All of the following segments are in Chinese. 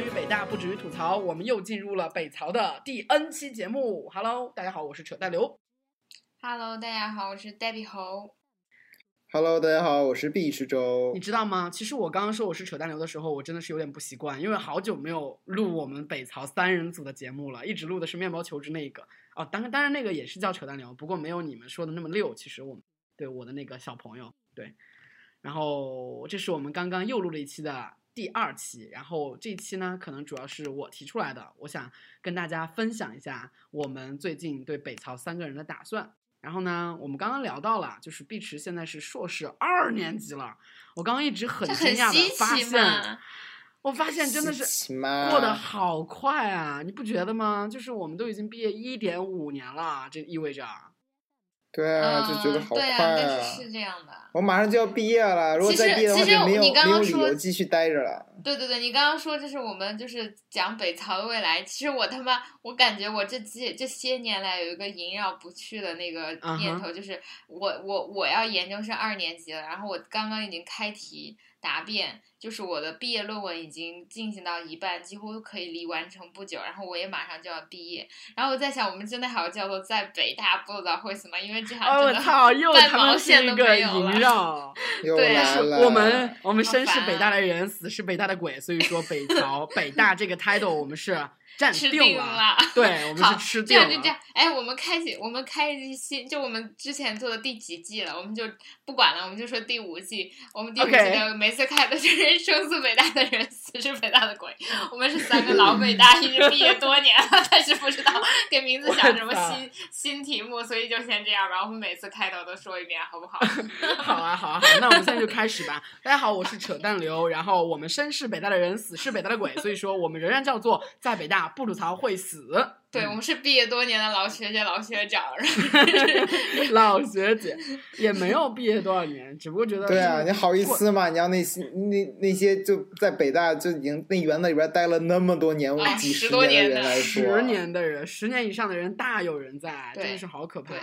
关于北大不止于吐槽，我们又进入了北曹的第 N 期节目。Hello，大家好，我是扯淡刘。Hello，大家好，我是 Debbie 猴。Hello，大家好，我是毕池周你。知道吗？其实我刚刚说我是扯淡刘的时候，我真的是有点不习惯，因为好久没有录我们北曹三人组的节目了，一直录的是面包求职那个。哦，当然当然那个也是叫扯淡刘，不过没有你们说的那么溜。其实我们对我的那个小朋友对，然后这是我们刚刚又录了一期的第二期，然后这一期呢，可能主要是我提出来的，我想跟大家分享一下我们最近对北曹三个人的打算。然后呢，我们刚刚聊到了，就是碧池现在是硕士二年级了。我刚刚一直很惊讶的发现，我发现真的是过得好快啊！你不觉得吗？就是我们都已经毕业一点五年了，这意味着对啊，就觉得嗯好快对啊，但是是这样的。我马上就要毕业了，如果再毕业的话，就没有没有理由继续待着了。对对对，你刚刚说这是我们就是讲北朝的未来，其实我他妈我感觉我这几这些年来有一个萦绕不去的那个念头，就是我我我要研究生二年级了，然后我刚刚已经开题答辩，就是我的毕业论文已经进行到一半，几乎可以离完成不久，然后我也马上就要毕业，然后我在想，我们真的还要叫做在北大不知道会什么，因为这哦，行真的我操，又 半他妈是毛线都一个没有了萦绕。对我们我们生是北大的人，死是北大的鬼，所以说北朝北大这个 title 我们是占吃定了。对，我们好是吃定了。这样就这样，哎，我们开启，我们开新，就我们之前做的第几季了，我们就不管了，我们就说第五季。我们第五季的每次开的就是生是北大的人，死是北大的鬼。我们是三个老北大，一直毕业多年了，但是不知道给名字想什么新新题目，所以就先这样吧。我们每次开头都说一遍，好不好？好啊，好啊，好，那我们现在就开始吧。大家好，我是扯淡刘，然后我们生是北大的人，死是北大的鬼，所以说我们仍然叫做在北大不吐槽会死。对，我们是毕业多年的老学姐、老学长。老学姐也没有毕业多少年，只不过觉得对啊，你好意思吗？你要那些那那些就在北大就已经那园子里边待了那么多年，啊几十年的人来说，十年的人，十年以上的人大有人在，真的是好可怕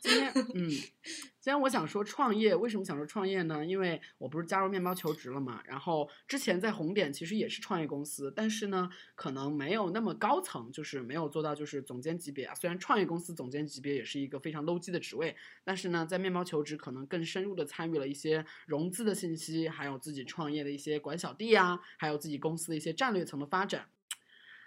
今天嗯，今天我想说创业，为什么想说创业呢？因为我不是加入面包求职了嘛，然后之前在红点其实也是创业公司，但是呢，可能没有那么高层，就是没有做到就是总监级别啊。虽然创业公司总监级别也是一个非常 low 级的职位，但是呢，在面包求职可能更深入的参与了一些融资的信息，还有自己创业的一些管小弟啊，还有自己公司的一些战略层的发展。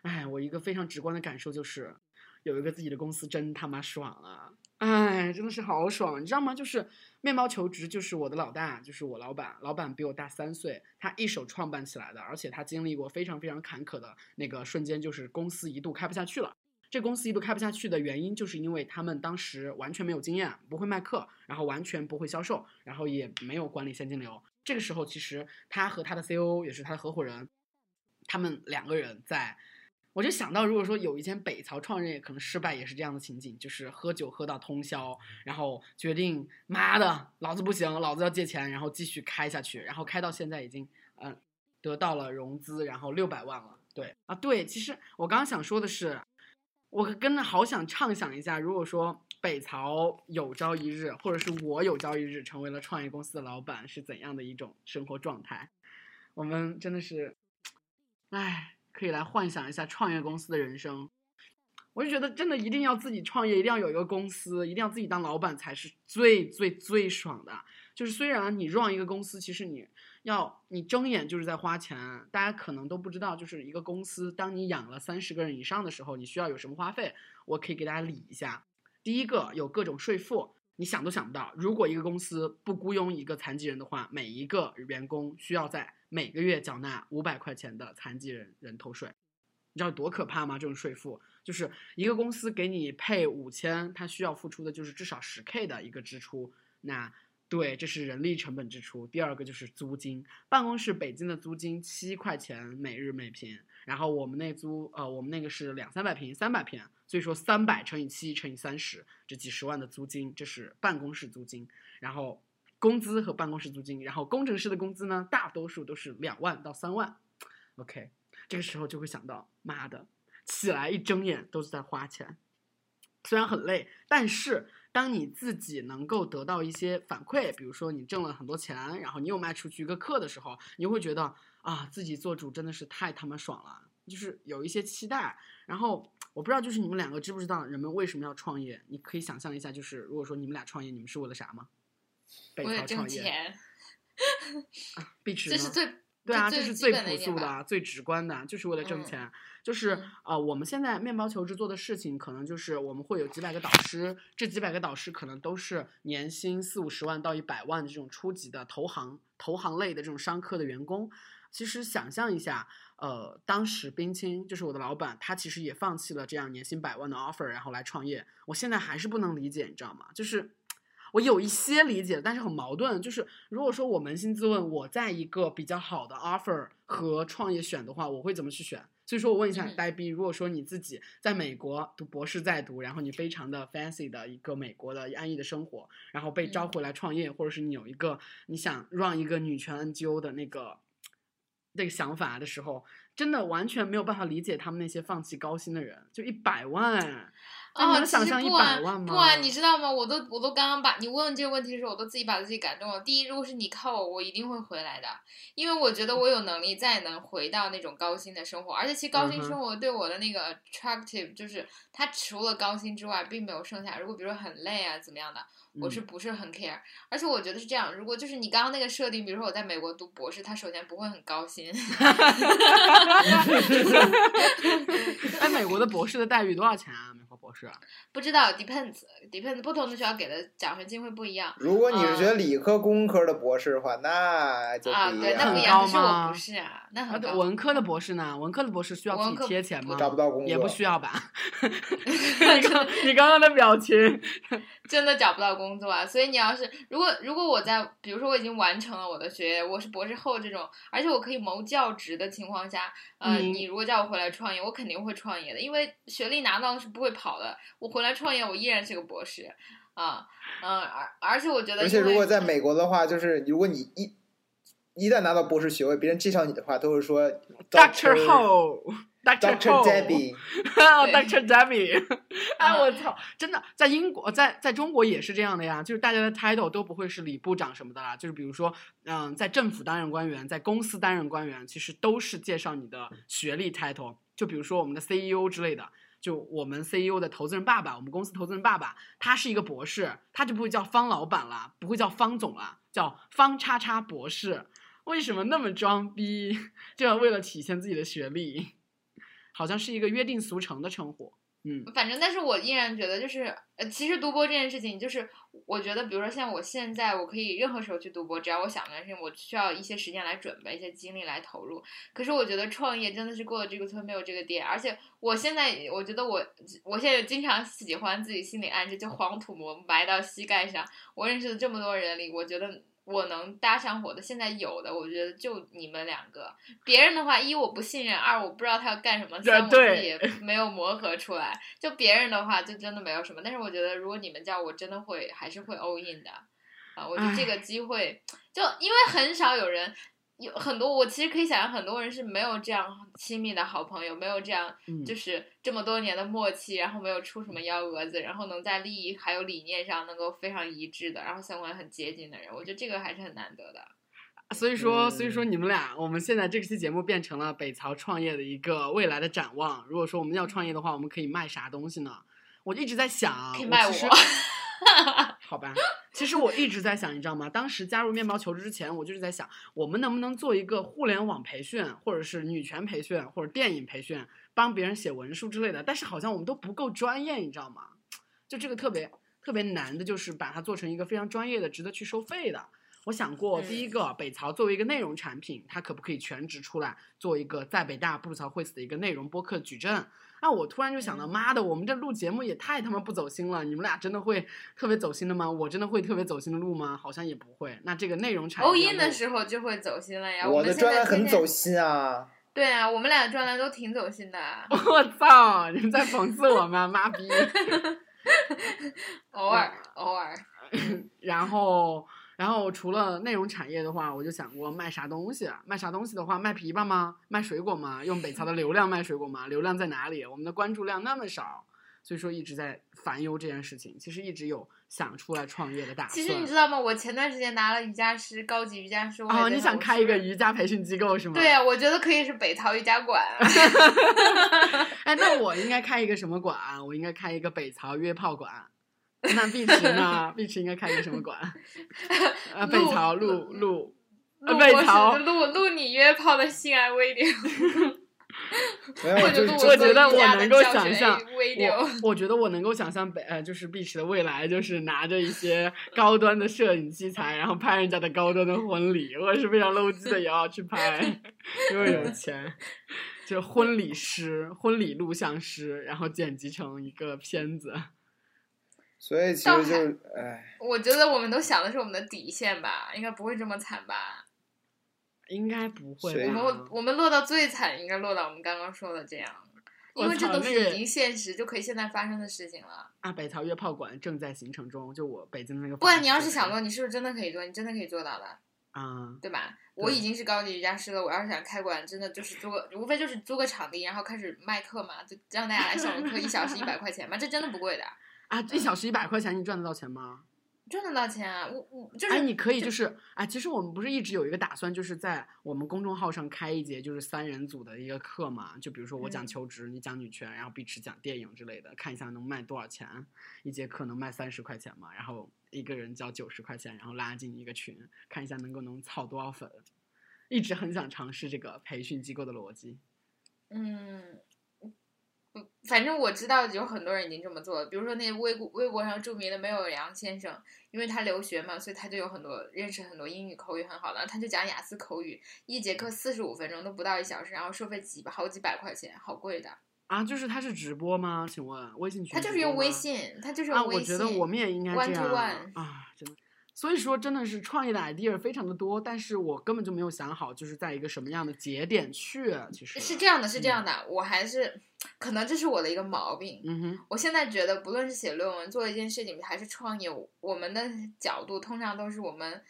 哎，我一个非常直观的感受就是，有一个自己的公司真他妈爽啊！哎，真的是好爽，你知道吗？就是面包求职，就是我的老大，就是我老板，老板比我大三岁，他一手创办起来的，而且他经历过非常非常坎坷的那个瞬间，就是公司一度开不下去了。这公司一度开不下去的原因，就是因为他们当时完全没有经验，不会卖课，然后完全不会销售，然后也没有管理现金流。这个时候，其实他和他的 COO 也是他的合伙人，他们两个人在，我就想到，如果说有一天北曹创业可能失败，也是这样的情景，就是喝酒喝到通宵，然后决定妈的，老子不行，老子要借钱，然后继续开下去，然后开到现在已经嗯、得到了融资，然后六百万了。对啊，对，其实我刚刚想说的是，我真的好想畅想一下，如果说北曹有朝一日，或者是我有朝一日成为了创业公司的老板，是怎样的一种生活状态？我们真的是，唉，可以来幻想一下创业公司的人生。我就觉得真的一定要自己创业，一定要有一个公司，一定要自己当老板才是最最最爽的。就是虽然你 run 一个公司，其实你要你睁眼就是在花钱，大家可能都不知道，就是一个公司，当你养了三十个人以上的时候，你需要有什么花费？我可以给大家理一下。第一个有各种税负，你想都想不到，如果一个公司不雇佣一个残疾人的话，每一个员工需要在每个月缴纳五百块钱的残疾人人头税，你知道多可怕吗？这种税负就是一个公司给你配五千，它需要付出的就是至少十 K 的一个支出，那。对，这是人力成本支出。第二个就是租金，办公室北京的租金七块钱每日每平，然后我们那租呃，我们那个是两三百平，三百平，所以说三百乘以七乘以三十，这几十万的租金，这是办公室租金。然后工资和办公室租金，然后工程师的工资呢，大多数都是两万到三万。OK，这个时候就会想到，妈的，起来一睁眼都是在花钱，虽然很累，但是当你自己能够得到一些反馈，比如说你挣了很多钱，然后你又卖出去一个课的时候，你会觉得啊，自己做主真的是太他妈爽了，就是有一些期待。然后我不知道，就是你们两个知不知道人们为什么要创业？你可以想象一下，就是如果说你们俩创业，你们是为了啥吗？北为了挣曹创业，钱，碧 池呢？这是最对啊，这这是最朴素的、点吧。最直观的，就是为了挣嗯钱。就是啊呃，我们现在面包求职做的事情，可能就是我们会有几百个导师，这几百个导师可能都是年薪四五十万到一百万的这种初级的投行、投行类的这种商科的员工。其实想象一下，呃，当时冰清就是我的老板，他其实也放弃了这样年薪百万的 offer，然后来创业。我现在还是不能理解，你知道吗？就是我有一些理解，但是很矛盾。就是如果说我扪心自问，我在一个比较好的 offer 和创业选的话，我会怎么去选？所以说我问一下嗯呆逼，如果说你自己在美国读博士在读，然后你非常的 fancy 的一个美国的安逸的生活，然后被招嗯回来创业，或者是你有一个你想让一个女权 NGO 的那个这这个想法的时候，真的完全没有办法理解他们那些放弃高薪的人，就一百万，哦，能其想象一实不啊百万吗？不啊，你知道吗？我都我都刚刚把你问这个问题的时候，我都自己把自己感动了。第一，如果是你靠我，我一定会回来的，因为我觉得我有能力再能回到那种高薪的生活，而且其实高薪生活对我的那个 attractive，就是它除了高薪之外，并没有剩下。如果比如说很累啊怎么样的，我是嗯不是很 care？而且我觉得是这样，如果就是你刚刚那个设定，比如说我在美国读博士，他首先不会很高薪。哎，美国的博士的待遇多少钱啊？博士啊？不知道 depends depends 不同的学校给的奖学金会不一样。如果你是学啊理科工科的博士的话，那就啊，对，不一样了，那不一是我吗不是啊，那啊，对，很高。文科的博士呢？文科的博士需要自己贴钱吗？找不到工作，也不需要吧？你刚你刚刚的表情，真的找不到工作啊！所以你要是如果如果我在比如说我已经完成了我的学业，我是博士后这种，而且我可以谋教职的情况下，呃，嗯你如果叫我回来创业，我肯定会创业的，因为学历拿到是不会跑的。我回来创业，我依然是个博士啊，嗯，而而且我觉得，而且如果在美国的话，就是如果你一一旦拿到博士学位，别人介绍你的话，都会说 Doctor Ho，Doctor Doctor Ho。Debbie，Dr. Debbie，哎，嗯我操，真的，在英国，在在中国也是这样的呀，就是大家的 title 都不会是李部长什么的啦，就是比如说，嗯，在政府担任官员，在公司担任官员，其实都是介绍你的学历 title，就比如说我们的 CEO 之类的。就我们 CEO 的投资人爸爸，我们公司投资人爸爸，他是一个博士，他就不会叫方老板了，不会叫方总了，叫方叉叉博士。为什么那么装逼？就要为了体现自己的学历，好像是一个约定俗成的称呼。嗯反正，但是我依然觉得，就是呃，其实读博这件事情，就是我觉得，比如说像我现在，我可以任何时候去读博，只要我想的事情，我需要一些时间来准备，一些精力来投入。可是我觉得创业真的是过了这个村没有这个店，而且我现在，我觉得我我现在经常喜欢自己心里暗示，就黄土埋埋到膝盖上。我认识的这么多人里，我觉得。我能搭上火的，现在有的，我觉得就你们两个。别人的话，一我不信任，二我不知道他要干什么，三我自己也 没有磨合出来。就别人的话，就真的没有什么。但是我觉得，如果你们叫我，真的会还是会 all in 的。啊，我觉得这个机会，就因为很少有人，有很多我其实可以想象，很多人是没有这样亲密的好朋友，没有这样嗯，就是这么多年的默契，然后没有出什么幺蛾子，然后能在利益还有理念上能够非常一致的，然后三观很接近的人，我觉得这个还是很难得的。所以说，所以说嗯你们俩，我们现在这期节目变成了北曹创业的一个未来的展望。如果说我们要创业的话，我们可以卖啥东西呢？我一直在想，可以卖我 好吧，其实我一直在想，你知道吗？当时加入面包求职之前，我就是在想，我们能不能做一个互联网培训，或者是女权培训，或者电影培训，帮别人写文书之类的。但是好像我们都不够专业，你知道吗？就这个特别特别难的，就是把它做成一个非常专业的、值得去收费的。我想过，第一个，北曹作为一个内容产品，它可不可以全职出来做一个在北大不吐槽会死的一个内容播客矩阵？那我突然就想到，嗯妈的，我们这录节目也太他妈不走心了！你们俩真的会特别走心的吗？我真的会特别走心的录吗？好像也不会。那这个内容产业 all 要 in 的时候就会走心了呀。我的专栏很走心啊。对啊，我们俩的专栏都挺走心的 啊，我操！你们在讽刺我吗？妈逼！偶尔偶尔。然后，然后除了内容产业的话，我就想过卖啥东西。啊卖啥东西的话，卖枇杷吗？卖水果吗？用北 曹的流量卖水果吗？流量在哪里？我们的关注量那么少，所以说一直在烦忧这件事情。其实一直有想出来创业的打算。其实你知道吗？我前段时间拿了瑜伽师高级瑜伽师，哦，你想想开一个瑜伽培训机构是吗？对呀、我觉得可以是北曹瑜伽馆。哎，那我应该开一个什么馆？我应该开一个北曹约炮馆。那碧池呢？碧池应该开一个什么馆？呃，北录曹录录呃录我北曹是录录你约炮的性爱微流，我就我觉得我能够想象。我我觉得我能够想象北呃，就是碧池的未来，就是拿着一些 高端的摄影器材，然后拍人家的高端的婚礼，或者是非常 low 级的也要去拍，因为有钱，就是婚礼师、婚礼录像师，然后剪辑成一个片子。所以其实就是，哎，我觉得我们都想的是我们的底线吧，应该不会这么惨吧？应该不会我们我们落到最惨，应该落到我们刚刚说的这样，因为这都是已经现实就可以现在发生的事情了。啊，北朝约炮馆正在形成中，就我北京的那个。不然你要是想做，你是不是真的可以做？你真的可以做到的，啊，对吧？我已经是高级瑜伽师了，我要是想开馆，真的就是租个，无非就是租个场地，然后开始卖课嘛，就让大家来上课，一小时一百块钱嘛，这真的不贵的，啊，一小时一百块钱，你赚得到钱吗？赚得到钱啊！我我就是哎，你可以就是哎，其实我们不是一直有一个打算，就是在我们公众号上开一节就是三人组的一个课嘛？就比如说我讲嗯求职，你讲女权，然后碧池讲电影之类的，看一下能卖多少钱。一节课能卖三十块钱嘛？然后一个人交九十块钱，然后拉进一个群，看一下能够能操多少粉。一直很想尝试这个培训机构的逻辑。嗯，不反正我知道有很多人已经这么做了，比如说那微博微博上著名的没有梁先生，因为他留学嘛，所以他就有很多认识很多英语口语很好的，他就讲雅思口语，一节课四十五分钟都不到一小时，然后收费几好几百块钱，好贵的。啊，就是他是直播吗？请问微信群？他就是用微。信，他就是啊，用微信。啊我觉得我们也应该这样啊。所以说，真的是创业的 idea 非常的多，但是我根本就没有想好，就是在一个什么样的节点去。其实是这样的，是这样的，我还是可能这是我的一个毛病。嗯哼，我现在觉得，不论是写论文、做一件事情，还是创业，我们的角度通常都是我们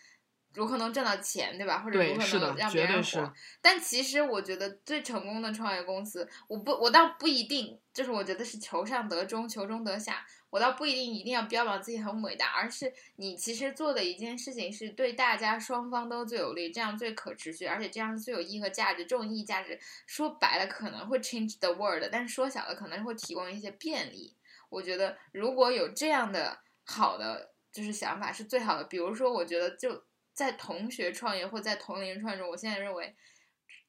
如何能挣到钱，对吧？或者如何能让别人绝对是火。但其实我觉得最成功的创业公司，我不，我倒不一定，就是我觉得是求上得中，求中得下。我倒不一定一定要标榜自己很伟大，而是你其实做的一件事情是对大家双方都最有利，这样最可持续，而且这样最有意义和价值。这种意义价值说白了可能会 change the world，但是说小了可能会提供一些便利。我觉得如果有这样的好的就是想法是最好的。比如说，我觉得就在同学创业或在同龄创业中，我现在认为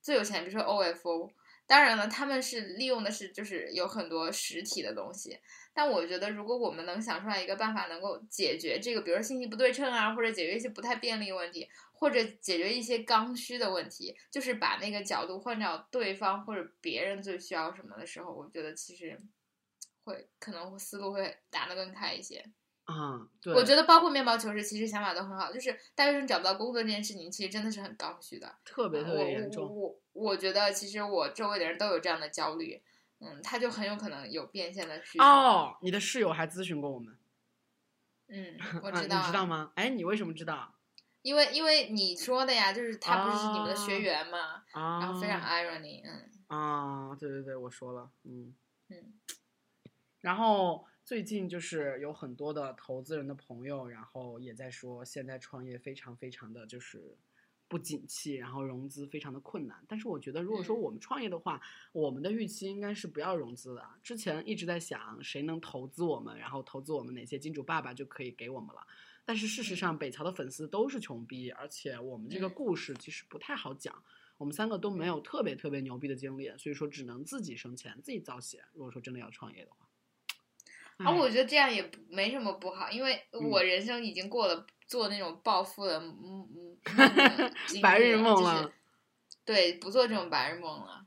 最有钱，比如说 OFO。当然了，他们是利用的是就是有很多实体的东西，但我觉得如果我们能想出来一个办法，能够解决这个，比如说信息不对称啊，或者解决一些不太便利问题，或者解决一些刚需的问题，就是把那个角度换到对方或者别人最需要什么的时候，我觉得其实会可能思路会打得更开一些。啊，对，我觉得包括面包求职，其实想法都很好，就是大学生找不到工作这件事情，其实真的是很刚需的。特别特别严重。我我我觉得其实我周围的人都有这样的焦虑，嗯，他就很有可能有变现的需求。哦，你的室友还咨询过我们，嗯，我啊知道、你知道？吗？哎，你为什么知道？因为因为你说的呀，就是他不是是你们的学啊员嘛，啊，然后非常 irony，嗯啊，对对对，我说了，嗯嗯。然后最近就是有很多的投资人的朋友，然后也在说，现在创业非常非常的就是不景气，然后融资非常的困难。但是我觉得，如果说嗯我们创业的话，我们的预期应该是不要融资的。之前一直在想谁能投资我们，然后投资我们哪些金主爸爸就可以给我们了。但是事实上，北桥的粉丝都是穷逼，而且我们这个嗯故事其实不太好讲。我们三个都没有特别特别牛逼的经历，所以说只能自己生钱，自己造血。如果说真的要创业的话，而、我觉得这样也不没什么不好，因为嗯我人生已经过了做那种暴富的嗯嗯 梦的经白日历了就是梦了对，不做这种白日梦了。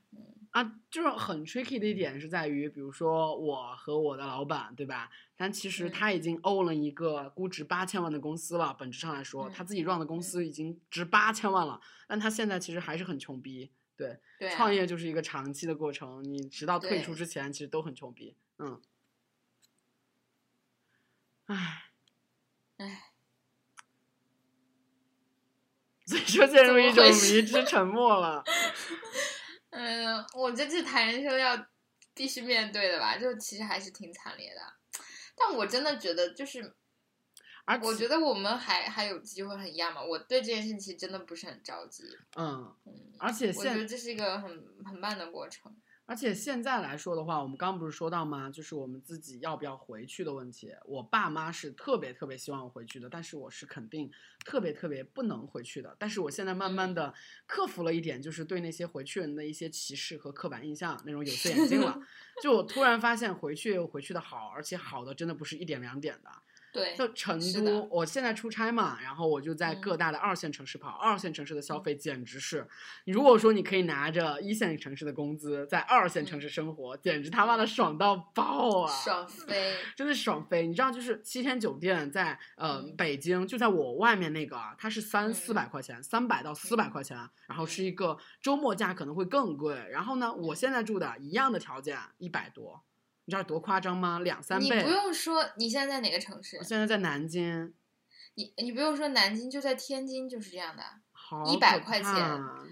啊，就是很 tricky 的一点是在于，比如说我和我的老板，对吧？但其实嗯他已经 own 了一个估值八千万的公司了，本质上来说，嗯他自己 run 的公司已经值八千万了，但他现在其实还是很穷逼。对，对、啊，创业就是一个长期的过程，你直到退出之前，其实都很穷逼。嗯，唉。唉，所以说陷入一种迷之沉默了。嗯，我觉得这谈人生要必须面对的吧，就其实还是挺惨烈的。但我真的觉得，就是而且我觉得我们还还有机会很一样嘛。我对这件事情其实真的不是很着急，嗯，嗯，而且我觉得这是一个很很慢的过程。而且现在来说的话，我们刚刚不是说到吗？就是我们自己要不要回去的问题。我爸妈是特别特别希望我回去的，但是我是肯定特别特别不能回去的。但是我现在慢慢的克服了一点，就是对那些回去人的一些歧视和刻板印象那种有色眼镜了。就我突然发现回去也有回去的好，而且好的真的不是一点两点的。对，就成都，我现在出差嘛，然后我就在嗯各大的二线城市跑，二线城市的消费简直是，你如果说你可以拿着一线城市的工资在二线城市生活，简直他妈的爽到爆啊！爽飞。真的爽飞！你知道，就是七天酒店在呃、嗯北京，就在我外面那个啊，它是三嗯四百块钱，三百到四百嗯块钱，然后是一个周末价可能会更贵。然后呢，我嗯现在住的一样的条件一百多，你知道多夸张吗？两三倍。你不用说，你现在在哪个城市我？现在在南京，你你不用说南京，就在天津就是这样的，好100可块钱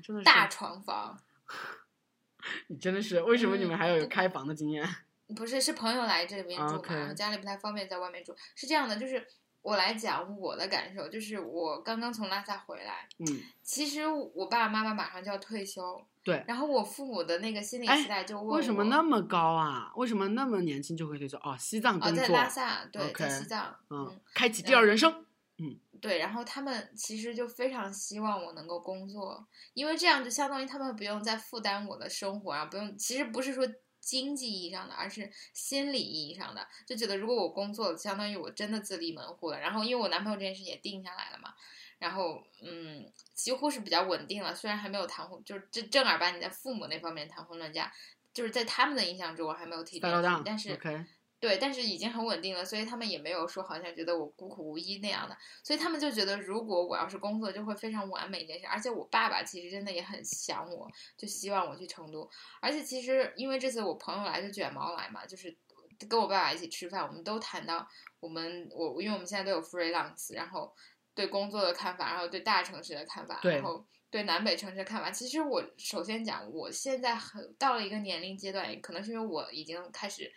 真的是大床房。你真的是为什么你嗯们还要有开房的经验？不是，是朋友来这边住嘛家里不太方便在外面住。是这样的，就是我来讲我的感受，就是我刚刚从拉萨回来，嗯，其实我爸爸妈妈马上就要退休，对。然后我父母的那个心理哎期待就问我为什么那么高啊？为什么那么年轻就会退休？哦，西藏哦，工作，在拉萨，对在西藏，嗯，开启第二人生。嗯对，然后他们其实就非常希望我能够工作，因为这样就相当于他们不用再负担我的生活，啊不用，其实不是说经济意义上的，而是心理意义上的，就觉得如果我工作了，相当于我真的自立门户了。然后因为我男朋友这件事也定下来了嘛，然后嗯，几乎是比较稳定了，虽然还没有谈婚，就是正正儿八经在父母那方面谈婚论嫁，就是在他们的印象中我还没有提这 settle 件事 down，情，但是。对，但是已经很稳定了，所以他们也没有说好像觉得我孤苦无依那样的，所以他们就觉得如果我要是工作，就会非常完美一件事。而且我爸爸其实真的也很想我，就希望我去成都。而且其实因为这次我朋友来，就卷毛来嘛，就是跟我爸爸一起吃饭，我们都谈到我们我因为我们现在都有 freelance，然后对工作的看法，然后对大城市的看法，然后。对南北城市的看法，其实我首先讲，我现在很到了一个年龄阶段，可能是因为我已经开始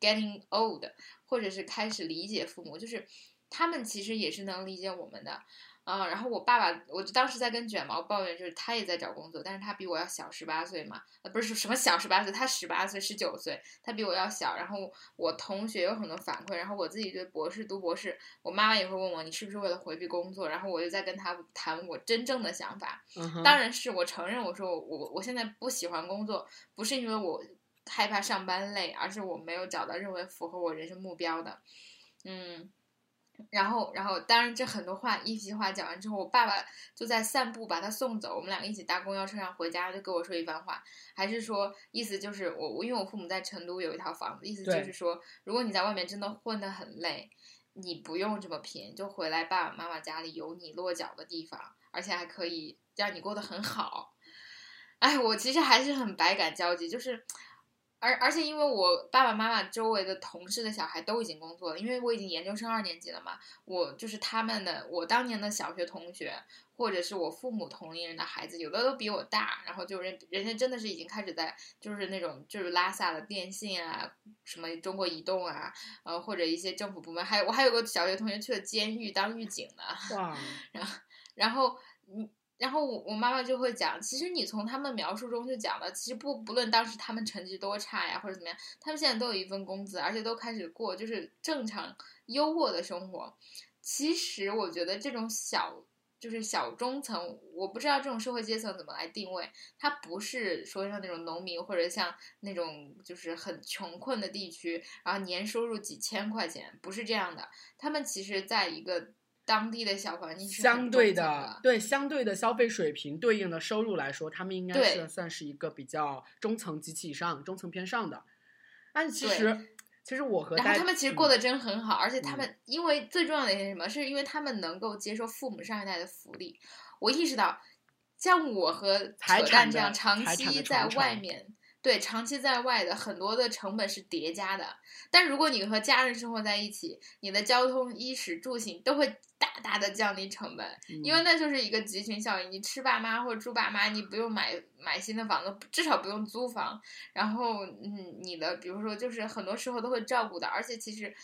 getting old，或者是开始理解父母，就是他们其实也是能理解我们的。啊、然后我爸爸，我就当时在跟卷毛抱怨，就是他也在找工作，但是他比我要小十八岁嘛，呃，不是什么小十八岁，他十八岁、十九岁，他比我要小。然后我同学有很多反馈，然后我自己对博士读博士，我妈妈也会问我，你是不是为了回避工作？然后我就在跟他谈我真正的想法。当然是我承认，我说我我我现在不喜欢工作，不是因为我害怕上班累，而是我没有找到认为符合我人生目标的，嗯。然后，然后，当然，这很多话一席话讲完之后，我爸爸就在散步，把他送走。我们两个一起搭公交车上回家，就跟我说一番话，还是说意思就是我我因为我父母在成都有一套房子，意思就是说，如果你在外面真的混得很累，你不用这么拼，就回来爸爸妈妈家里有你落脚的地方，而且还可以让你过得很好。哎，我其实还是很百感交集，就是，而而且因为我爸爸妈妈周围的同事的小孩都已经工作了，因为我已经研究生二年级了嘛，我就是他们的我当年的小学同学，或者是我父母同龄人的孩子，有的都比我大，然后就人人家真的是已经开始在就是那种就是拉萨的电信啊，什么中国移动啊，呃或者一些政府部门，还有我还有个小学同学去了监狱当狱警呢，哇，然后你，然后我我妈妈就会讲，其实你从他们描述中就讲了，其实不不论当时他们成绩多差呀，或者怎么样，他们现在都有一份工资，而且都开始过就是正常优渥的生活。其实我觉得这种小就是小中层，我不知道这种社会阶层怎么来定位，它不是说像那种农民或者像那种就是很穷困的地区，然后年收入几千块钱，不是这样的，他们其实在一个。当地的小环境是相对的，对相对的消费水平对应的收入来说，他们应该是算是一个比较中层及其以上、中层偏上的。但其实，其实我和他们其实过嗯得真很好，而且他嗯们因为最重要的一点是什么？是因为他们能够接受父母上一代的福利。我意识到，像我和财扯淡这样长期在外面，对长期在外的很多的成本是叠加的。但如果你和家人生活在一起，你的交通、衣食住行都会大大的降低成本，因为嗯那就是一个集群效应。你吃爸妈或者住爸妈，你不用买买新的房子，至少不用租房。然后，嗯，你的比如说就是很多时候都会照顾的，而且其实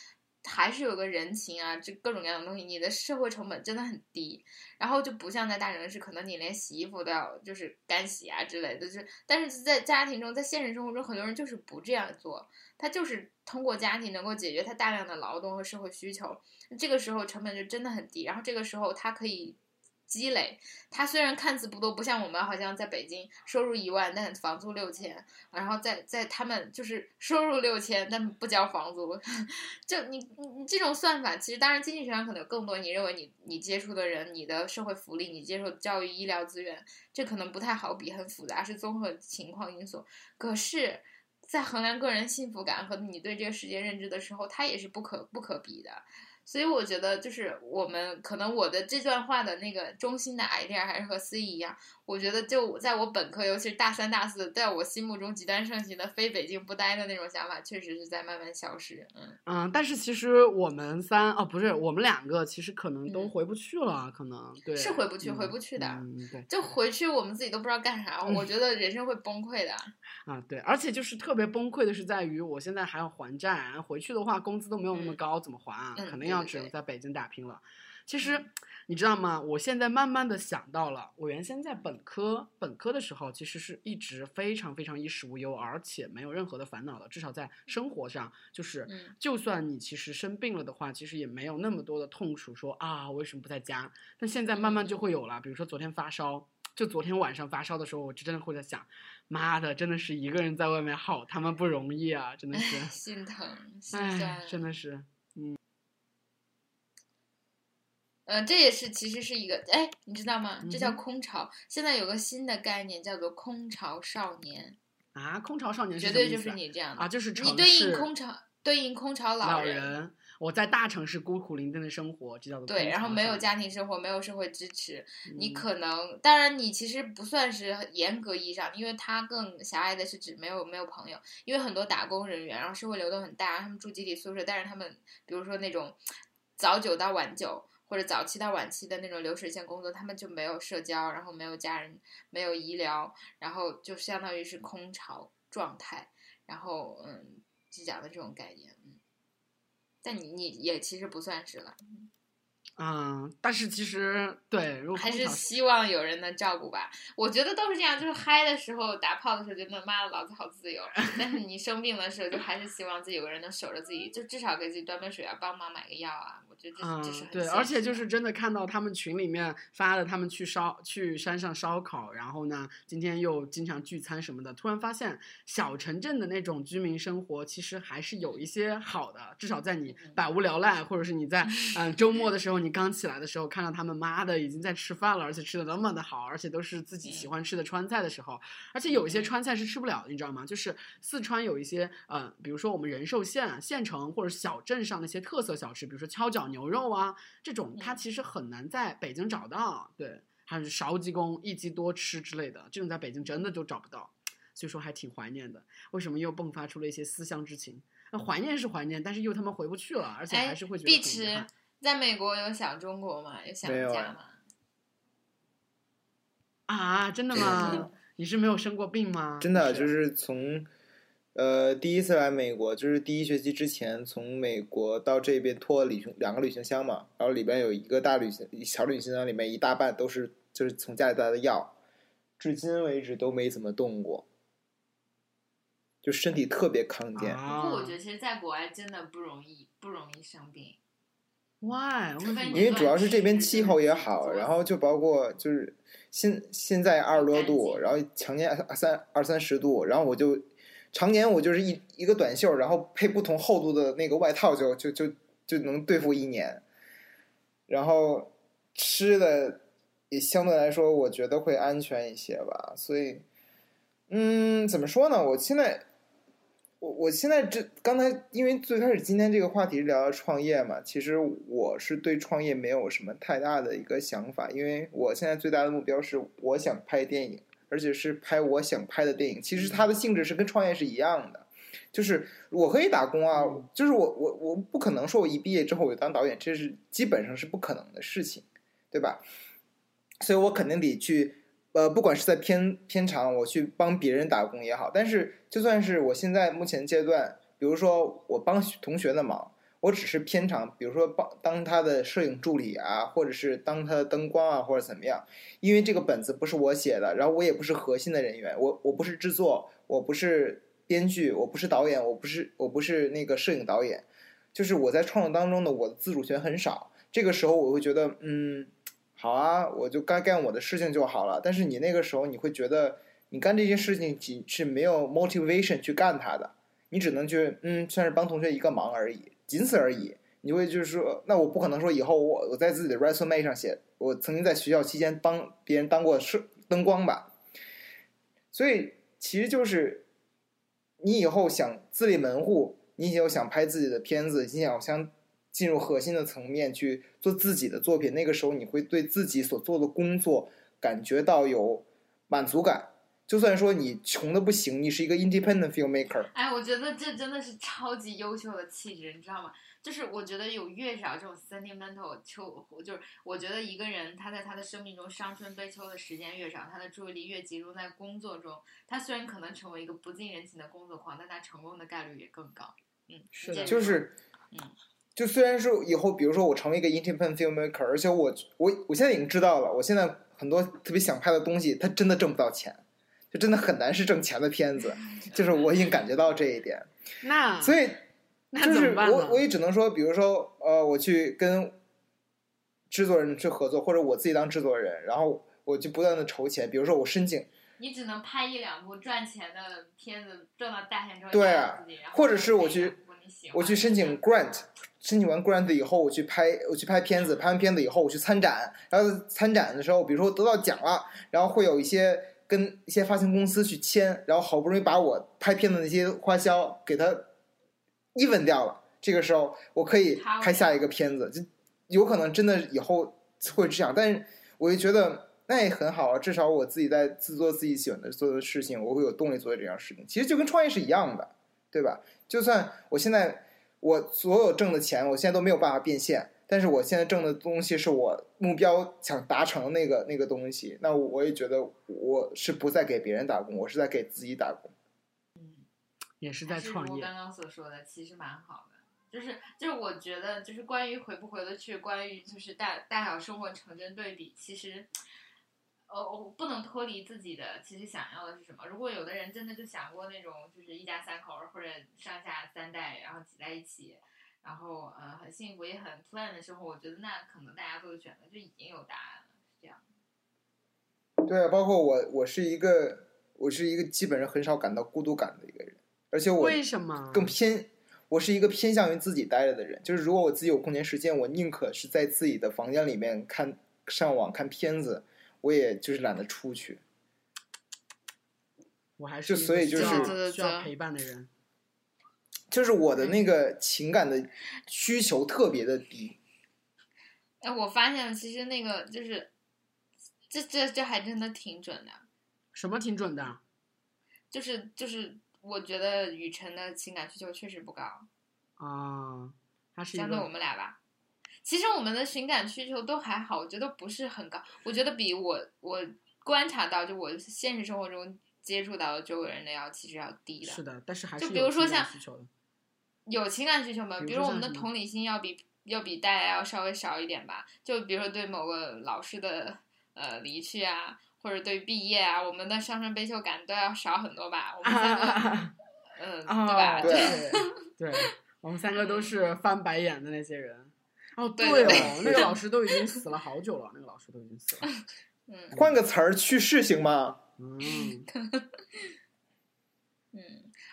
还是有个人情啊，这各种各样的东西，你的社会成本真的很低。然后就不像在大城市，可能你连洗衣服都要就是干洗啊之类的，就但是在家庭中，在现实生活中，很多人就是不这样做，他就是通过家庭能够解决他大量的劳动和社会需求，这个时候成本就真的很低。然后这个时候他可以。积累，他虽然看似不多，不像我们好像在北京收入一万，但房租六千，然后在在他们就是收入六千，但不交房租，就你你你这种算法，其实当然经济学上可能有更多，你认为你你接触的人，你的社会福利，你接受教育、医疗资源，这可能不太好比，很复杂，是综合情况因素。可是，在衡量个人幸福感和你对这个世界认知的时候，它也是不可不可比的。所以我觉得，就是我们可能我的这段话的那个中心的 idea 还是和 C 一样。我觉得，就在我本科，尤其是大三、大四，在我心目中极端盛行的非北京不待的那种想法，确实是在慢慢消失。嗯嗯，但是其实我们三哦，不是我们两个，其实可能都回不去了，可能对是回不去，回不去的。嗯，对，就回去我们自己都不知道干啥，我觉得人生会崩溃的。啊，对，而且就是特别崩溃的是在于，我现在还要还债，回去的话工资都没有那么高，怎么还啊？肯定要只能在北京打拼了。其实。你知道吗？我现在慢慢的想到了，我原先在本科本科的时候，其实是一直非常非常衣食无忧，而且没有任何的烦恼的。至少在生活上，就是就算你其实生病了的话，其实也没有那么多的痛楚，说啊为什么不在家？但现在慢慢就会有了。比如说昨天发烧，就昨天晚上发烧的时候，我就真的会在想，妈的，真的是一个人在外面好他妈不容易啊，真的是 心疼，心酸，真的是，嗯。嗯，这也是其实是一个哎，你知道吗？这叫空巢。现在有个新的概念叫做空巢少年啊，空巢少年绝对就是你这样的啊，就是你对应空巢，对应空巢老人。我在大城市孤苦伶仃的生活，这叫做对，然后没有家庭生活，没有社会支持，你可能当然你其实不算是严格意义上，因为他更狭隘的是指没有没有朋友，因为很多打工人员，然后社会流动很大，他们住集体宿舍，但是他们比如说那种早九到晚九。或者早期到晚期的那种流水线工作，他们就没有社交，然后没有家人，没有医疗，然后就相当于是空巢状态，然后嗯，就讲的这种概念，嗯，但你你也其实不算是了。嗯，但是其实对，还是希望有人能照顾吧。我觉得都是这样，就是嗨的时候、打炮的时候，觉得妈的老子好自由。但是你生病的时候，就还是希望自己有个人能守着自己，就至少给自己端杯水啊，帮忙买个药啊。我觉得这这是很对，而且就是真的看到他们群里面发的，他们去烧去山上烧烤，然后呢，今天又经常聚餐什么的。突然发现小城镇的那种居民生活，其实还是有一些好的，至少在你百无聊赖，或者是你在嗯周末的时候。你刚起来的时候，看到他们妈的已经在吃饭了，而且吃的那么的好，而且都是自己喜欢吃的川菜的时候，而且有一些川菜是吃不了的，你知道吗？就是四川有一些，呃，比如说我们仁寿县县城或者小镇上那些特色小吃，比如说跷脚牛肉啊这种，它其实很难在北京找到。对，还有勺鸡公一鸡多吃之类的，这种在北京真的就找不到，所以说还挺怀念的。为什么又迸发出了一些思乡之情？那怀念是怀念，但是又他妈回不去了，而且还是会觉得很遗憾。在美国有想中国吗？有想家吗？啊，真的吗？你是没有生过病吗？真的，就是从呃第一次来美国，就是第一学期之前，从美国到这边拖旅行两个旅行箱嘛，然后里边有一个大旅行小旅行箱，里面一大半都是就是从家里带的药，至今为止都没怎么动过，就身体特别康健。不过我觉得，其实在国外真的不容易，不容易生病。Why？因为主要是这边气候也好，然后就包括就是现现在二十多度，然后常年三二三十度，然后我就常年我就是一一个短袖，然后配不同厚度的那个外套，就就就就能对付一年。然后吃的也相对来说，我觉得会安全一些吧。所以，嗯，怎么说呢？我现在。我我现在这刚才因为最开始今天这个话题是聊创业嘛，其实我是对创业没有什么太大的一个想法，因为我现在最大的目标是我想拍电影，而且是拍我想拍的电影。其实它的性质是跟创业是一样的，就是我可以打工啊，就是我我我不可能说我一毕业之后我就当导演，这是基本上是不可能的事情，对吧？所以我肯定得去。呃，不管是在片片场，我去帮别人打工也好，但是就算是我现在目前阶段，比如说我帮同学的忙，我只是片场，比如说帮当他的摄影助理啊，或者是当他的灯光啊，或者怎么样。因为这个本子不是我写的，然后我也不是核心的人员，我我不是制作，我不是编剧，我不是导演，我不是我不是那个摄影导演，就是我在创作当中的我的自主权很少。这个时候我会觉得，嗯，好啊，我就该干我的事情就好了。但是你那个时候你会觉得，你干这些事情仅是没有 motivation 去干它的，你只能去，嗯，算是帮同学一个忙而已，仅此而已。你会就是说，那我不可能说以后我我在自己的 resume 上写，我曾经在学校期间帮别人当过摄灯光吧。所以其实就是，你以后想自立门户，你以后想拍自己的片子，你想想进入核心的层面去做自己的作品，那个时候你会对自己所做的工作感觉到有满足感。就算说你穷的不行，你是一个 independent filmmaker，哎，我觉得这真的是超级优秀的气质，你知道吗？就是我觉得有越少这种 sentimental 秋，就是我觉得一个人他在他的生命中伤春悲秋的时间越少，他的注意力越集中在工作中，他虽然可能成为一个不近人情的工作狂，但他成功的概率也更高。嗯，是的就是嗯，就虽然说以后，比如说我成为一个 independent filmmaker，而且我我我现在已经知道了，我现在很多特别想拍的东西，它真的挣不到钱，就真的很难是挣钱的片子，就是我已经感觉到这一点，那所以那就是我我也只能说，比如说呃，我去跟制作人去合作，或者我自己当制作人，然后我就不断的筹钱，比如说我申请，你只能拍一两部赚钱的片子，挣到大钱之后对养啊自己或者是我去我去申请 grant，申请完 grant 以后，我去拍，我去拍片子，拍完片子以后，我去参展，然后参展的时候，比如说得到奖了，然后会有一些跟一些发行公司去签，然后好不容易把我拍片的那些花销给它 even 掉了，这个时候我可以拍下一个片子，就有可能真的以后会这样，但是我就觉得。那也很好啊，至少我自己在自做自己喜欢的做的事情，我会有动力做这样事情。其实就跟创业是一样的，对吧？就算我现在我所有挣的钱，我现在都没有办法变现，但是我现在挣的东西是我目标想达成的那个那个东西，那我也觉得我是不再给别人打工，我是在给自己打工。嗯也是在创业。如刚刚所说的，其实蛮好的。就是就是，我觉得就是关于回不回得去，关于就是大大小生活成正对比，其实，呃，我不能脱离自己的其实想要的是什么。如果有的人真的就想过那种就是一家三口或者上下三代，然后挤在一起，然后呃很幸福也很 plan 的生活，我觉得那可能大家做的选择就已经有答案了，是这样。对啊，包括我，我是一个我是一个基本上很少感到孤独感的一个人，而且我为什么？更偏，我是一个偏向于自己待着的人。就是如果我自己有空闲时间，我宁可是在自己的房间里面看上网看片子，我也就是懒得出去。我还是就所以就是需要陪伴的人。就是我的那个情感的需求特别的低。哎，我发现了，其实那个就是，这这这还真的挺准的。什么挺准的？就是就是，我觉得雨辰的情感需求确实不高，啊，他是一相对我们俩吧。其实我们的情感需求都还好，我觉得不是很高。我觉得比我我观察到，就我现实生活中接触到的周围人的要其实要低的。是的，但是还就是比如说像需求的。有情感需求吗？比如我们的同理心要比要比大家要稍微少一点吧。就比如说对某个老师的呃离去啊，或者对毕业啊，我们的伤春悲秋感都要少很多吧。我们三个，嗯，啊，对吧？对对，对，我们三个都是翻白眼的那些人。哦，对对对哦，那个老师都已经死了 好久了，那个老师都已经死了。嗯换个词儿，去世行吗？嗯，嗯，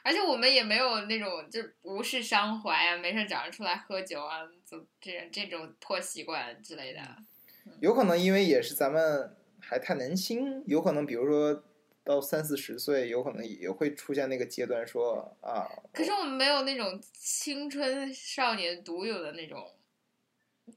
而且我们也没有那种就是无事伤怀啊，没事早上出来喝酒啊，这这这种破习惯之类的。有可能因为也是咱们还太年轻，有可能比如说到三四十岁，有可能也会出现那个阶段说啊，可是我们没有那种青春少年独有的那种。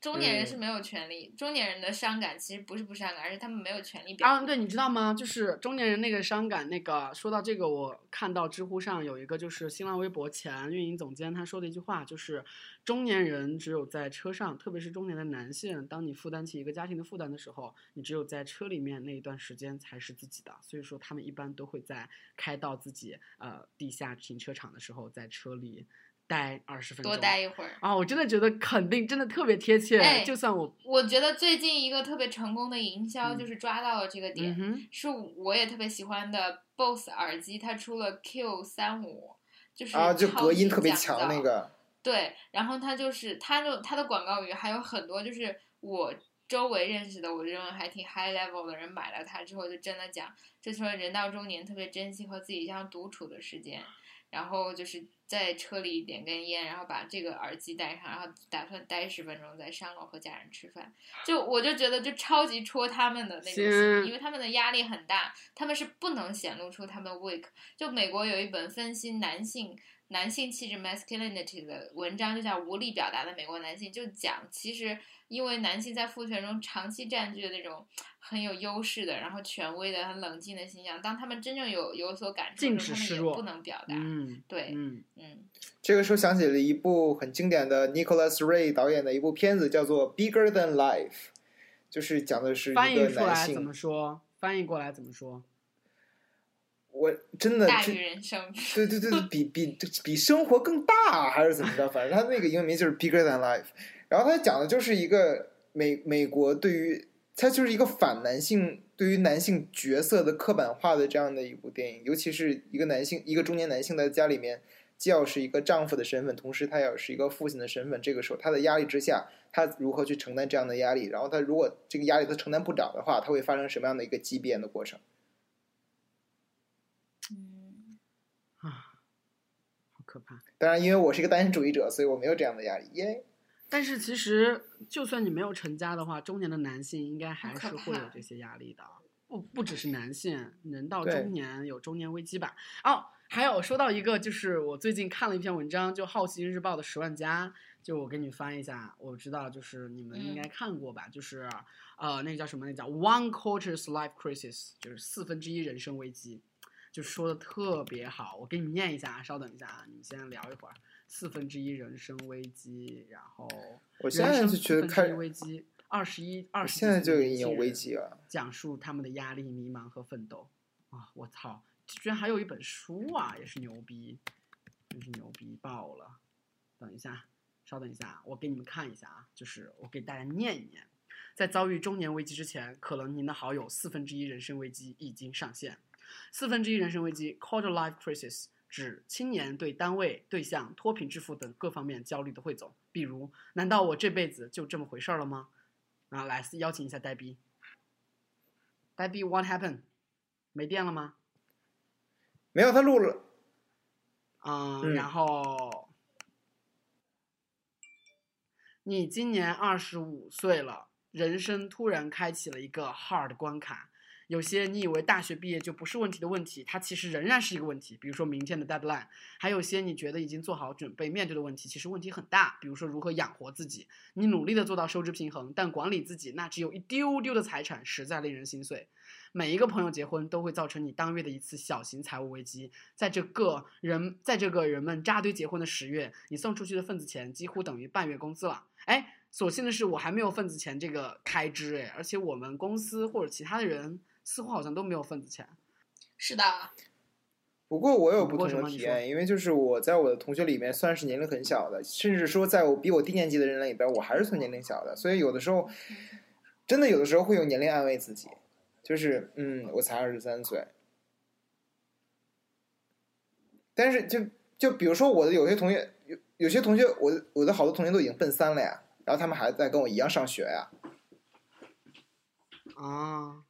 中年人嗯是没有权利，中年人的伤感其实不是不伤感，而是他们没有权利表啊，对，你知道吗？就是中年人那个伤感，那个说到这个，我看到知乎上有一个就是新浪微博前运营总监他说的一句话，就是中年人只有在车上，特别是中年的男性，当你负担起一个家庭的负担的时候，你只有在车里面那一段时间才是自己的。所以说，他们一般都会在开到自己呃地下停车场的时候，在车里待二十分钟，多待一会儿。啊！我真的觉得肯定真的特别贴切，哎就算我，我觉得最近一个特别成功的营销嗯就是抓到了这个点，嗯，是我也特别喜欢的 BOSS 耳机，它出了 Q 三五，就是啊，就隔超音特别强那个，对，然后它就是它就它的广告语还有很多，就是我周围认识的，我认为还挺 high level 的人买了它之后，就真的讲，就说人到中年特别珍惜和自己相独处的时间，然后就是在车里点根烟，然后把这个耳机戴上，然后打算待十分钟再上楼和家人吃饭。就我就觉得就超级戳他们的那种心，因为他们的压力很大，他们是不能显露出他们 weak。就美国有一本分析男性男性气质 masculinity 的文章，就叫《无力表达的美国男性》，就讲其实因为男性在父权中长期占据的那种很有优势的，然后权威的、很冷静的形象，当他们真正有有所感触的时候，他们也不能表达。嗯，对，嗯，嗯，这个时候想起了一部很经典的 Nicholas Ray 导演的一部片子，叫做《Bigger Than Life》，就是讲的是一翻译个男出来怎么。说？翻译过来怎么说？我真的大于人生。对对对，对比比比生活更大还是怎么着？反正他那个英文名就是 Bigger Than Life，然后他讲的就是一个美美国对于他就是一个反男性对于男性角色的刻板化的这样的一部电影，尤其是一个男性一个中年男性在家里面既要是一个丈夫的身份，同时他要是一个父亲的身份，这个时候他的压力之下，他如何去承担这样的压力？然后他如果这个压力他承担不了的话，他会发生什么样的一个畸变的过程？嗯，啊，好可怕。当然，因为我是一个单身主义者，所以我没有这样的压力，耶。但是其实，就算你没有成家的话，中年的男性应该还是会有这些压力的。不不只是男性，人到中年有中年危机吧。哦，还有说到一个，就是我最近看了一篇文章，就《好奇心日报》的十万加，就我给你翻一下，我知道就是你们应该嗯看过吧？就是呃，那个叫什么？那个叫 One Quarter's Life Crisis，就是四分之一人生危机，就说的特别好。我给你们念一下，啊，稍等一下啊，你们先聊一会儿。四分之一人生危机，然后我现在就觉得开人生四分之一危机，二十一二十现在就已经有危机了。讲述他们的压力、迷茫和奋斗。啊，我操，居然还有一本书啊，也是牛逼，真是牛逼爆了。等一下，稍等一下，我给你们看一下啊，就是我给大家念一念。在遭遇中年危机之前，可能您的好友四分之一人生危机已经上线。四分之一人生危机 （Quarter Life Crisis） 指青年对单位、对象、脱贫致富等各方面焦虑的汇总。比如，难道我这辈子就这么回事儿了吗？啊，来邀请一下呆逼。呆逼，What happened？没电了吗？没有，他录了。嗯，嗯然后你今年二十五岁了，人生突然开启了一个 hard 关卡。有些你以为大学毕业就不是问题的问题，它其实仍然是一个问题。比如说明天的 deadline，还有些你觉得已经做好准备面对的问题，其实问题很大。比如说如何养活自己，你努力的做到收支平衡，但管理自己那只有一丢丢的财产，实在令人心碎。每一个朋友结婚都会造成你当月的一次小型财务危机。在这个人，在这个人们扎堆结婚的十月，你送出去的份子钱几乎等于半月工资了。哎，所幸的是我还没有份子钱这个开支，哎，而且我们公司或者其他的人似乎好像都没有份子钱。是的，不过我有不同的体验，因为就是我在我的同学里面算是年龄很小的，甚至说在我比我低年级的人里边，我还是算年龄小的，所以有的时候真的有的时候会用年龄安慰自己，就是嗯，我才二十三岁，但是就就比如说我的有些同学有有些同学，我的我的好多同学都已经奔三了呀，然后他们还在跟我一样上学呀，啊！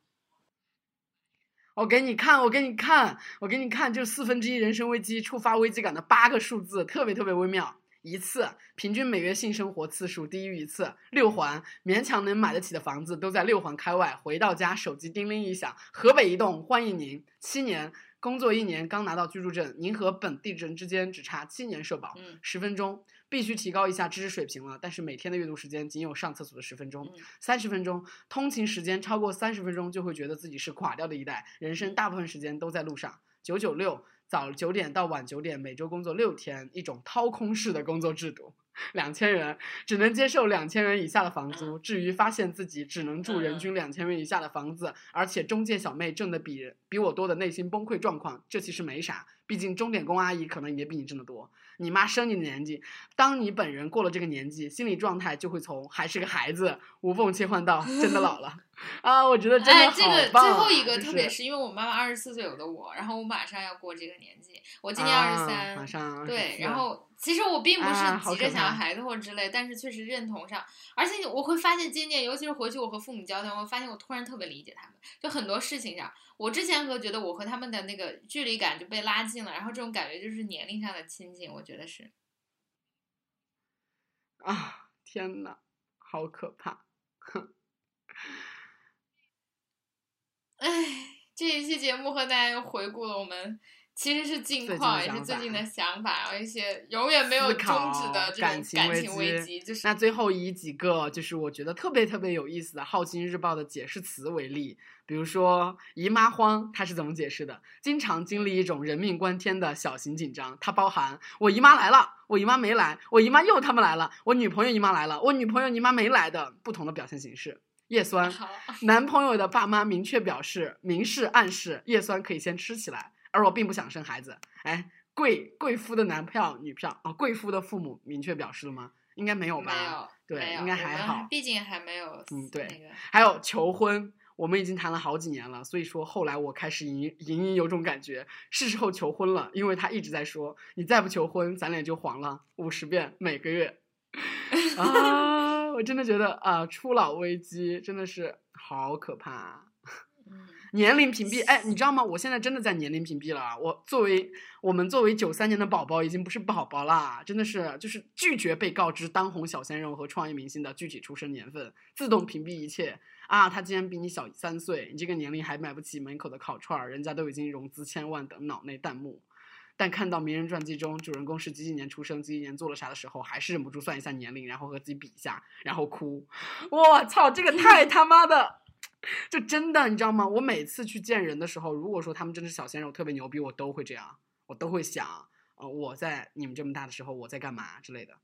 我给你看，我给你看，我给你看，就四分之一人生危机触发危机感的八个数字，特别特别微妙。一次，平均每月性生活次数低于一次。六环，勉强能买得起的房子都在六环开外。回到家，手机叮铃一响，河北移动欢迎您。七年，工作一年刚拿到居住证，您和本地人之间只差七年社保。嗯十分钟，必须提高一下知识水平了，但是每天的阅读时间仅有上厕所的十分钟。嗯三十分钟，通勤时间超过三十分钟就会觉得自己是垮掉的一代，人生大部分时间都在路上。九九六，早九点到晚九点，每周工作六天，一种掏空式的工作制度。两千人，只能接受两千元以下的房租。至于发现自己只能住人均两千元以下的房子，而且中介小妹挣的比比我多的内心崩溃状况，这其实没啥，毕竟钟点工阿姨可能也比你挣得多。你妈生你的年纪，当你本人过了这个年纪，心理状态就会从还是个孩子无缝切换到 真的老了啊！我觉得真的这个最后一个特别是是因为我妈妈二十四岁有的我，然后我马上要过这个年纪，我今年二十啊三、马上对，24然后其实我并不是急着想要孩子或者之类，但是确实认同上，而且我会发现今年，尤其是回去我和父母交谈，我发现我突然特别理解他们，就很多事情上，我之前和觉得我和他们的那个距离感就被拉近了，然后这种感觉就是年龄上的亲近，我觉得是。啊，天呐，好可怕！哼，哎，这一期节目和大家又回顾了我们其实是近况，也是最近的 想法，然后一些永远没有思终止的这种感情危情危机机，就是那最后以几个就是我觉得特别特别有意思的《好奇日报》的解释词为例，比如说姨妈慌，它是怎么解释的？经常经历一种人命关天的小型紧张，它包含我姨妈来了，我姨妈没来，我姨妈又他们来了，我女朋友姨妈来了，我女朋友姨妈没来的不同的表现形式。叶酸，男朋友的爸妈明确表示，明示暗示叶酸可以先吃起来，而我并不想生孩子。哎，贵贵夫的男票女票啊、贵夫的父母明确表示了吗？应该没有吧？没有，对应该还好毕竟还没有嗯对那个还有求婚，我们已经谈了好几年了，所以说后来我开始隐隐隐有种感觉，是时候求婚了，因为他一直在说，你再不求婚，咱俩就黄了，五十遍每个月。啊，我真的觉得啊，初老危机真的是好可怕年龄屏蔽，哎，你知道吗？我现在真的在年龄屏蔽了。我作为我们作为九三年的宝宝，已经不是宝宝啦，真的是就是拒绝被告知当红小鲜肉和创业明星的具体出生年份，自动屏蔽一切啊。他竟然比你小三岁，你这个年龄还买不起门口的烤串，人家都已经融资千万等脑内弹幕。但看到名人传记中主人公是几几年出生、几几年做了啥的时候，还是忍不住算一下年龄，然后和自己比一下，然后哭。我操，这个太他妈的，就真的你知道吗？我每次去见人的时候，如果说他们真的是小鲜肉特别牛逼，我都会这样，我都会想，呃，我在你们这么大的时候我在干嘛之类的。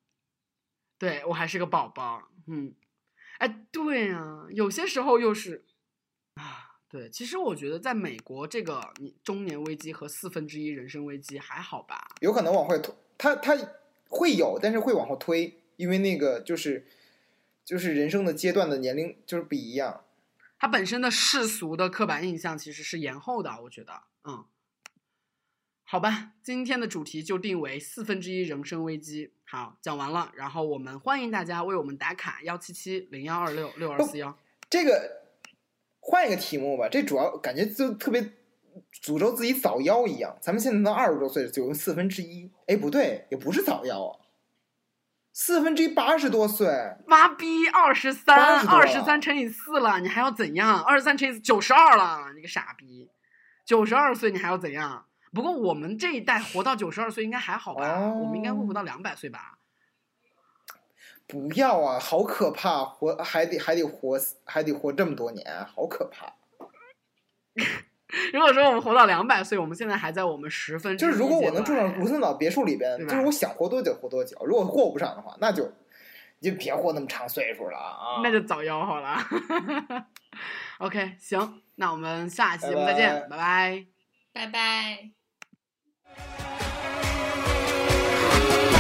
对我还是个宝宝，嗯，哎，对呀、有些时候又是啊，对，其实我觉得在美国这个你中年危机和四分之一人生危机还好吧？有可能往后推，他他会有，但是会往后推，因为那个就是就是人生的阶段的年龄就是不一样。它本身的世俗的刻板印象其实是延后的，我觉得，嗯，好吧，今天的主题就定为四分之一人生危机。好，讲完了，然后我们欢迎大家为我们打卡幺七七零幺二六六二四幺。这个换一个题目吧，这主要感觉就特别诅咒自己早夭一样。咱们现在都二十多岁了，就用四分之一，哎，不对，也不是早夭啊，四分之一八十多岁，妈逼，二十三，二十三乘以四了，你还要怎样？二十三乘以，九十二了，你个傻逼！九十二岁你还要怎样？不过我们这一代活到九十二岁应该还好吧？哦我们应该会活到两百岁吧？不要啊，好可怕，活还得还得活还得活这么多年，好可怕。如果说我们活到两百岁，我们现在还在我们十分就是如果我能住上卢森岛别墅里边，就是我想活多久活多久。如果过不上的话，那就你就别活那么长岁数了啊。那就早夭好了。OK，行，那我们下期节目再见，拜拜拜拜。「